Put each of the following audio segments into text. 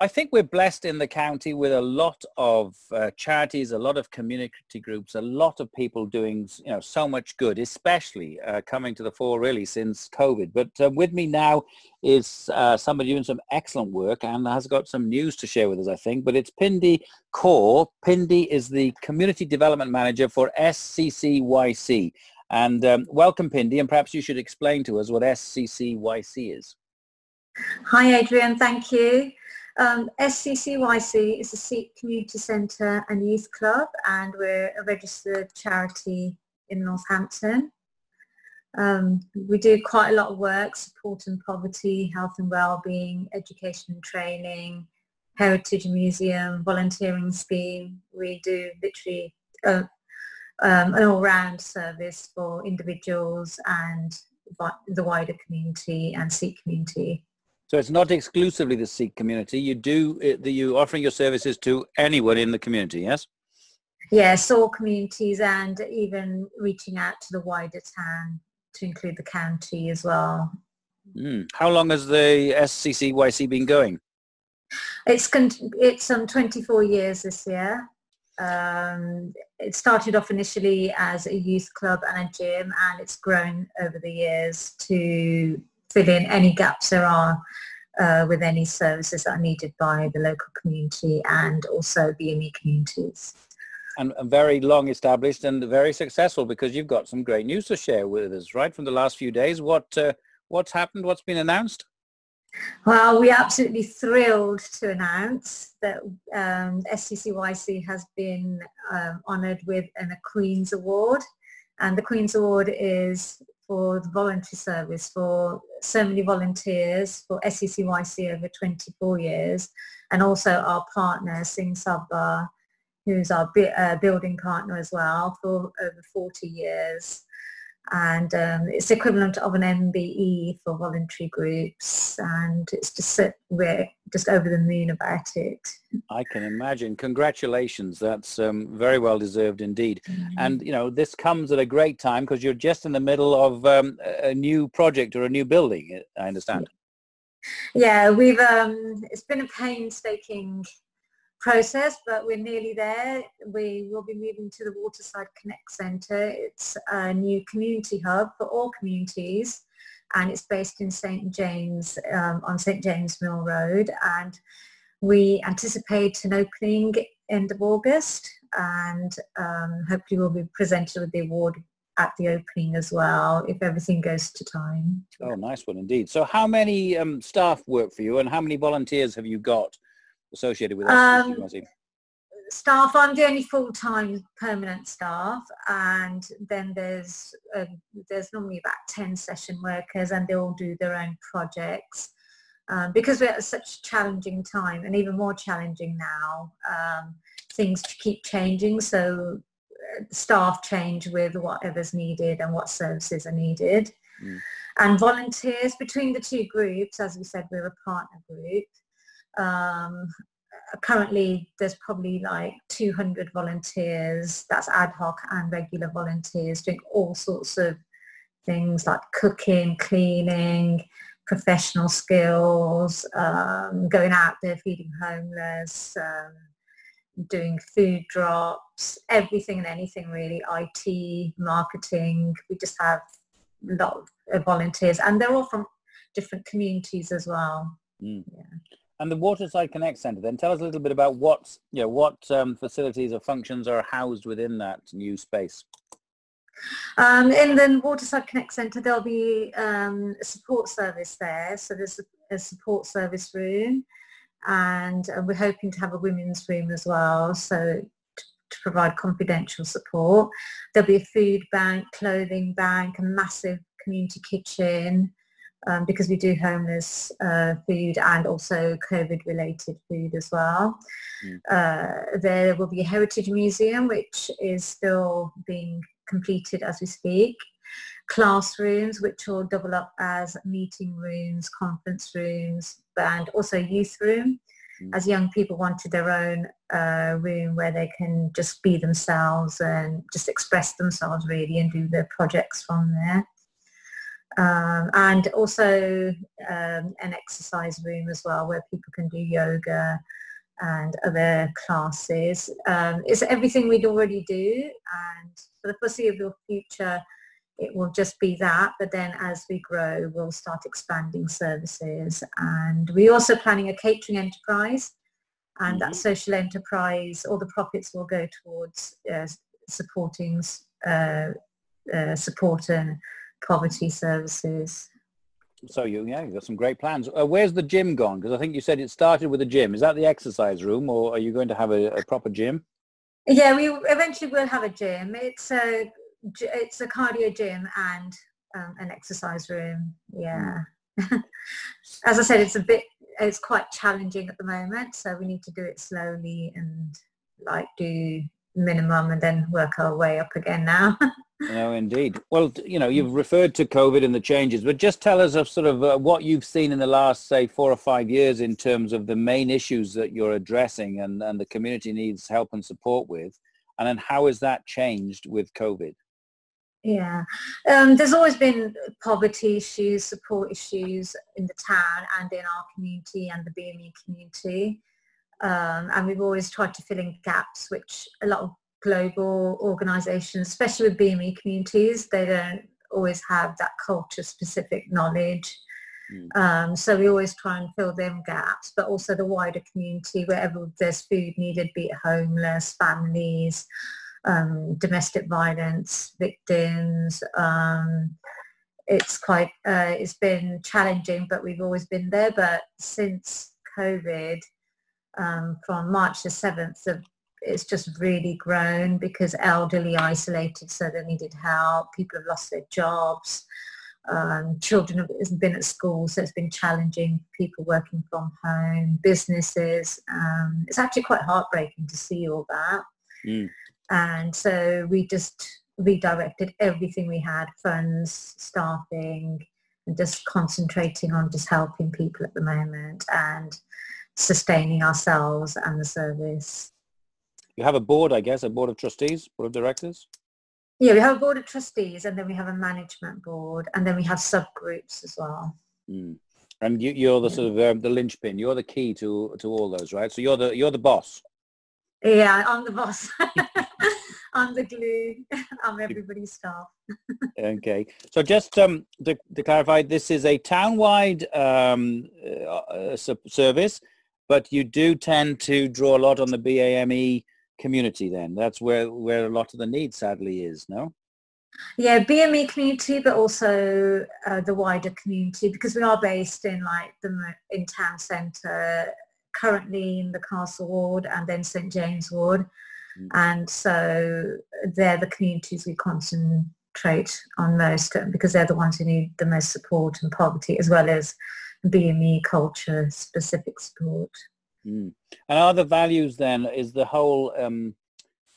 I think we're blessed in the county with a lot of uh, charities, a lot of community groups, a lot of people doing you know so much good, especially uh, coming to the fore really since COVID. But uh, with me now is uh, somebody doing some excellent work and has got some news to share with us, I think. But it's Pindi Kaur. Pindi is the Community Development Manager for SCCYC. And um, welcome, Pindi, and perhaps you should explain to us what SCCYC is. Hi Adrian, thank you. Um, SCCYC is a Sikh Community Centre and Youth Club and we're a registered charity in Northampton. Um, we do quite a lot of work supporting poverty, health and well-being, education and training, heritage museum, volunteering scheme. We do literally uh, um, an all-round service for individuals and the wider community and Sikh community. So it's not exclusively the Sikh community. You do uh, you offering your services to anyone in the community, yes? Yes, all communities and even reaching out to the wider town to include the county as well. Mm. How long has the SCCYC been going? It's it's um 24 years this year. Um, it started off initially as a youth club and a gym, and it's grown over the years to fill in any gaps there are uh, with any services that are needed by the local community and also BME communities. And, and very long established and very successful because you've got some great news to share with us, right, from the last few days. What uh, What's happened? What's been announced? Well, we're absolutely thrilled to announce that um, SCCYC has been um, honoured with an, a Queen's Award. And the Queen's Award is for the voluntary service for so many volunteers for SCCYC over 24 years and also our partner Singh Sabha who's our uh, building partner as well for over 40 years and um, it's equivalent of an MBE for voluntary groups and it's just we're just over the moon about it. I can imagine. Congratulations. That's um, very well deserved indeed. Mm-hmm. And you know this comes at a great time because you're just in the middle of um, a new project or a new building. I understand. Yeah, we've um, it's been a painstaking process, but we're nearly there. We will be moving to the Waterside Connect Centre. It's a new community hub for all communities and it's based in St James um, on St James Mill Road and we anticipate an opening end of August and um, hopefully we'll be presented with the award at the opening as well if everything goes to time. Oh, nice one indeed. So how many um, staff work for you and how many volunteers have you got associated with um, Staff, I'm the only full-time permanent staff and then there's uh, there's normally about 10 session workers and they all do their own projects. Um, because we're at such a challenging time and even more challenging now, um, things keep changing so uh, staff change with whatever's needed and what services are needed. Mm. And volunteers between the two groups, as we said, we're a partner group. Um, currently there's probably like 200 volunteers, that's ad hoc and regular volunteers doing all sorts of things like cooking, cleaning, professional skills, um, going out there feeding homeless, um, doing food drops, everything and anything really, IT, marketing. We just have a lot of volunteers and they're all from different communities as well. Mm. Yeah. And the Waterside Connect Centre, then tell us a little bit about what, you know, what um, facilities or functions are housed within that new space. Um, in the Waterside Connect Centre, there'll be um, a support service there. So there's a support service room and uh, we're hoping to have a women's room as well. So to provide confidential support. There'll be a food bank, clothing bank, a massive community kitchen um, because we do homeless uh, food and also COVID related food as well. Mm. Uh, there will be a heritage museum which is still being completed as we speak. Classrooms which will double up as meeting rooms, conference rooms and also youth room mm. as young people wanted their own uh, room where they can just be themselves and just express themselves really and do their projects from there. Um, and also um, an exercise room as well where people can do yoga and other classes. Um, it's everything we'd already do and for the foreseeable future it will just be that but then as we grow we'll start expanding services and we're also planning a catering enterprise and mm-hmm. that social enterprise all the profits will go towards uh, supporting uh, uh, support and poverty services so you yeah you've got some great plans uh, where's the gym gone because i think you said it started with a gym is that the exercise room or are you going to have a, a proper gym yeah we eventually will have a gym it's a it's a cardio gym and um, an exercise room. Yeah. Hmm. As I said, it's a bit, it's quite challenging at the moment. So we need to do it slowly and like do minimum and then work our way up again now. no, indeed. Well, you know, you've referred to COVID and the changes, but just tell us of sort of uh, what you've seen in the last, say, four or five years in terms of the main issues that you're addressing and, and the community needs help and support with. And then how has that changed with COVID? Yeah, um, there's always been poverty issues, support issues in the town and in our community and the BME community. Um, and we've always tried to fill in gaps, which a lot of global organisations, especially with BME communities, they don't always have that culture-specific knowledge. Mm. Um, so we always try and fill them gaps, but also the wider community, wherever there's food needed, be it homeless, families, um, domestic violence victims. Um, it's quite, uh, it's been challenging, but we've always been there. But since COVID, um, from March the 7th, it's just really grown because elderly isolated, so they needed help. People have lost their jobs. Um, children have been at school, so it's been challenging. People working from home, businesses. Um, it's actually quite heartbreaking to see all that. Mm. And so we just redirected everything we had, funds, staffing, and just concentrating on just helping people at the moment and sustaining ourselves and the service. You have a board, I guess, a board of trustees, board of directors? Yeah, we have a board of trustees and then we have a management board and then we have subgroups as well. Mm. And you, are the sort of um, the linchpin. You're the key to to all those, right? So you're the you're the boss. Yeah, I'm the boss. I'm the glue. I'm everybody's staff. okay. So just um, to, to, clarify, this is a town-wide um, uh, service, but you do tend to draw a lot on the BAME community then. That's where, where a lot of the need sadly is, no? Yeah, BME community, but also uh, the wider community because we are based in like the in town centre currently in the Castle Ward and then St James Ward. Mm. And so they're the communities we concentrate on most because they're the ones who need the most support and poverty as well as BME culture specific support. Mm. And are the values then, is the whole, um,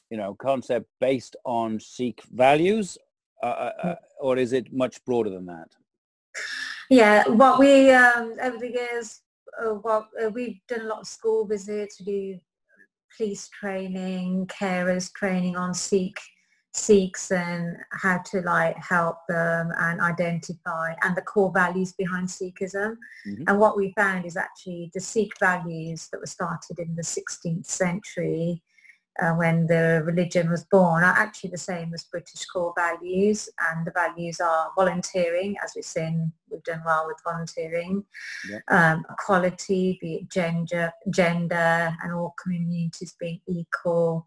you know, concept based on Sikh values uh, uh, uh mm. or is it much broader than that? Yeah, what we, um, over the years, uh, well, uh, we've done a lot of school visits. We do police training, carers training on Sikh Sikhs and how to like help them and identify and the core values behind Sikhism. Mm-hmm. And what we found is actually the Sikh values that were started in the 16th century uh, when the religion was born are actually the same as British core values and the values are volunteering as we've seen we've done well with volunteering um, equality be it gender gender and all communities being equal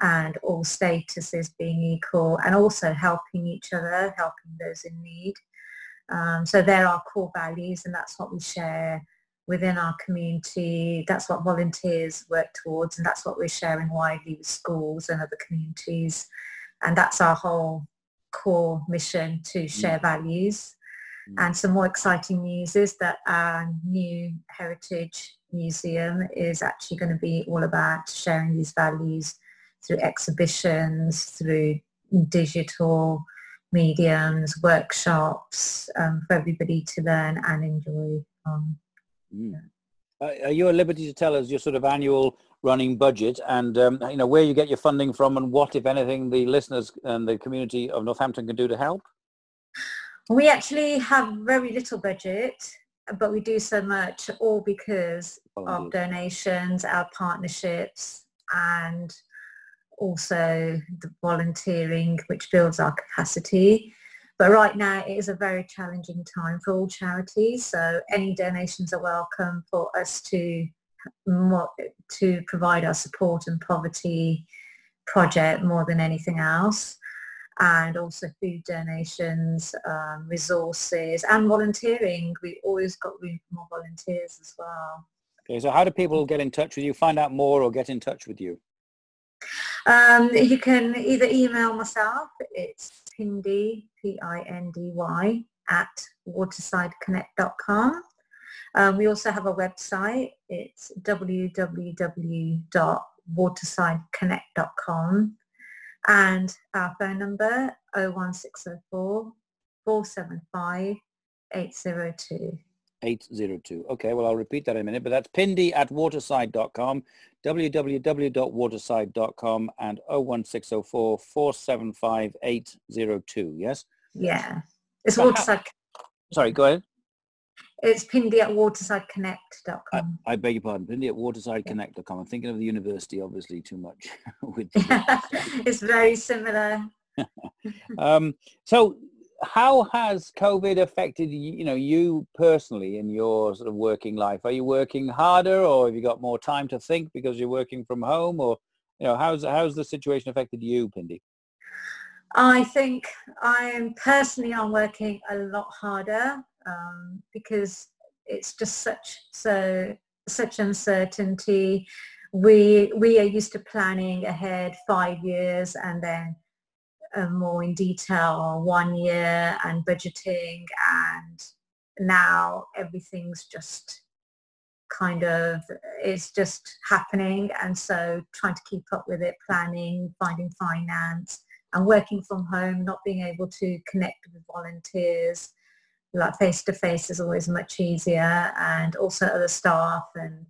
and all statuses being equal and also helping each other helping those in need Um, so they're our core values and that's what we share within our community. That's what volunteers work towards and that's what we're sharing widely with schools and other communities. And that's our whole core mission to mm. share mm. values. Mm. And some more exciting news is that our new heritage museum is actually going to be all about sharing these values through exhibitions, through digital mediums, workshops um, for everybody to learn and enjoy. Um, mm. uh, are you at liberty to tell us your sort of annual running budget and um, you know where you get your funding from and what, if anything, the listeners and the community of Northampton can do to help? We actually have very little budget, but we do so much all because of donations, our partnerships, and also the volunteering, which builds our capacity. But right now it is a very challenging time for all charities. So any donations are welcome for us to to provide our support and poverty project more than anything else and also food donations, um, resources and volunteering. We always got room for more volunteers as well. Okay, so how do people get in touch with you, find out more or get in touch with you? Um, you can either email myself, it's Pindy, P-I-N-D-Y, at watersideconnect.com. Um, we also have a website. It's www.watersideconnect.com and our phone number 01604 475 802. 802. Okay, well, I'll repeat that in a minute, but that's pindy at waterside.com, www.waterside.com, and 01604 475 802, yes? Yeah. It's Waterside. Sorry, go ahead. It's pindy at watersideconnect.com. I, I beg your pardon, pindy at watersideconnect.com. I'm thinking of the university, obviously, too much. with it's very similar. um, so how has COVID affected you know you personally in your sort of working life? Are you working harder, or have you got more time to think because you're working from home, or you know how's how's the situation affected you, Pindy? I think I am personally I'm working a lot harder um, because it's just such so such uncertainty. We we are used to planning ahead five years and then more in detail one year and budgeting and now everything's just kind of it's just happening and so trying to keep up with it planning finding finance and working from home not being able to connect with volunteers like face to face is always much easier and also other staff and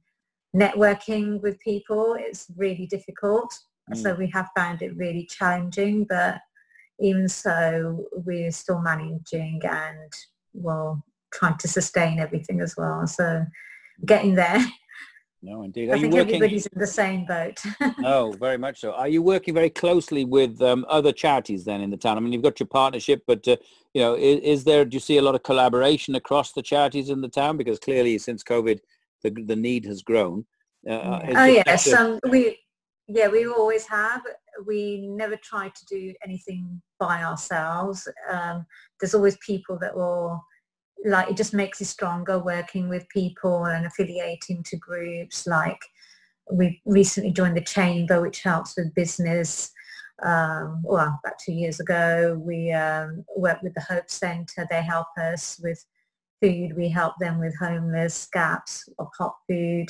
networking with people is really difficult mm. so we have found it really challenging but even so, we're still managing and, well, trying to sustain everything as well. So getting there. No, indeed. Are I think working... everybody's in the same boat. oh, very much so. Are you working very closely with um, other charities then in the town? I mean, you've got your partnership, but uh, you know, is, is, there? Do you see a lot of collaboration across the charities in the town? Because clearly, since COVID, the the need has grown. Uh, uh oh yes, um, we yeah we always have we never try to do anything by ourselves. Um, there's always people that will, like, it just makes you stronger working with people and affiliating to groups. Like, we recently joined the Chamber, which helps with business. Um, well, about two years ago, we um, worked with the Hope Centre. They help us with food. We help them with homeless gaps of hot food.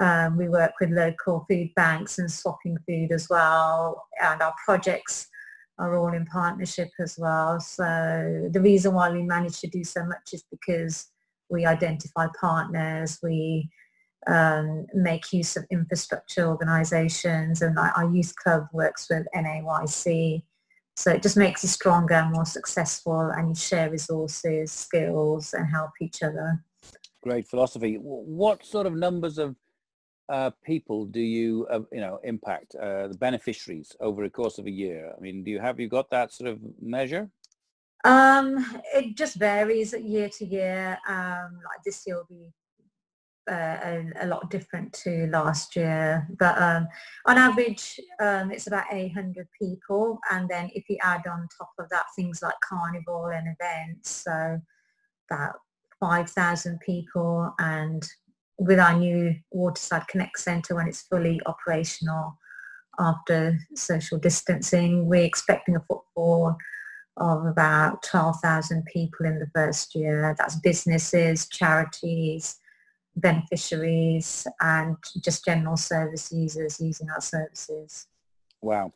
Um, we work with local food banks and swapping food as well. And our projects are all in partnership as well. So the reason why we manage to do so much is because we identify partners, we um, make use of infrastructure organisations and our youth club works with NAYC. So it just makes you stronger and more successful and you share resources, skills and help each other. Great philosophy. What sort of numbers of uh, people do you uh, you know impact uh, the beneficiaries over the course of a year? I mean, do you have you got that sort of measure? Um, it just varies year to year. Um, like this year will be uh, a, a, lot different to last year, but um, on average, um, it's about 800 people, and then if you add on top of that things like carnival and events, so about 5,000 people and with our new Waterside Connect Centre when it's fully operational after social distancing, we're expecting a footfall of about 12,000 people in the first year. That's businesses, charities, beneficiaries and just general service users using our services. Wow.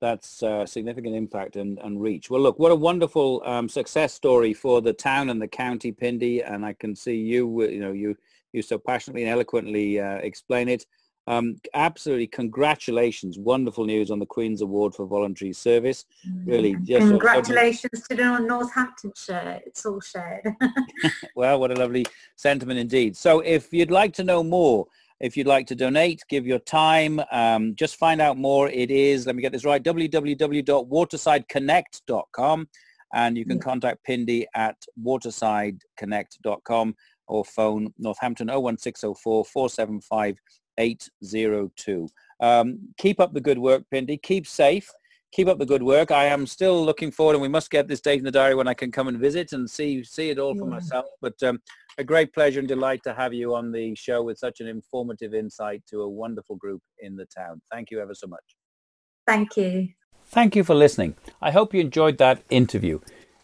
That's a significant impact and, and reach. Well, look, what a wonderful um, success story for the town and the county, Pindi. And I can see you, you know, you, you so passionately and eloquently uh, explain it. Um, absolutely, congratulations! Wonderful news on the Queen's Award for Voluntary Service. Really, just congratulations to the Northamptonshire. It's all shared. well, what a lovely sentiment indeed. So, if you'd like to know more, if you'd like to donate, give your time, um, just find out more. It is, let me get this right, www.watersideconnect.com, and you can yeah. contact Pindi at watersideconnect.com or phone Northampton 01604 475 802. Um, keep up the good work, Pindi. Keep safe. Keep up the good work. I am still looking forward, and we must get this date in the diary when I can come and visit and see see it all for myself. But um, a great pleasure and delight to have you on the show with such an informative insight to a wonderful group in the town. Thank you ever so much. Thank you. Thank you for listening. I hope you enjoyed that interview.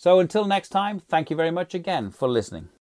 So until next time, thank you very much again for listening.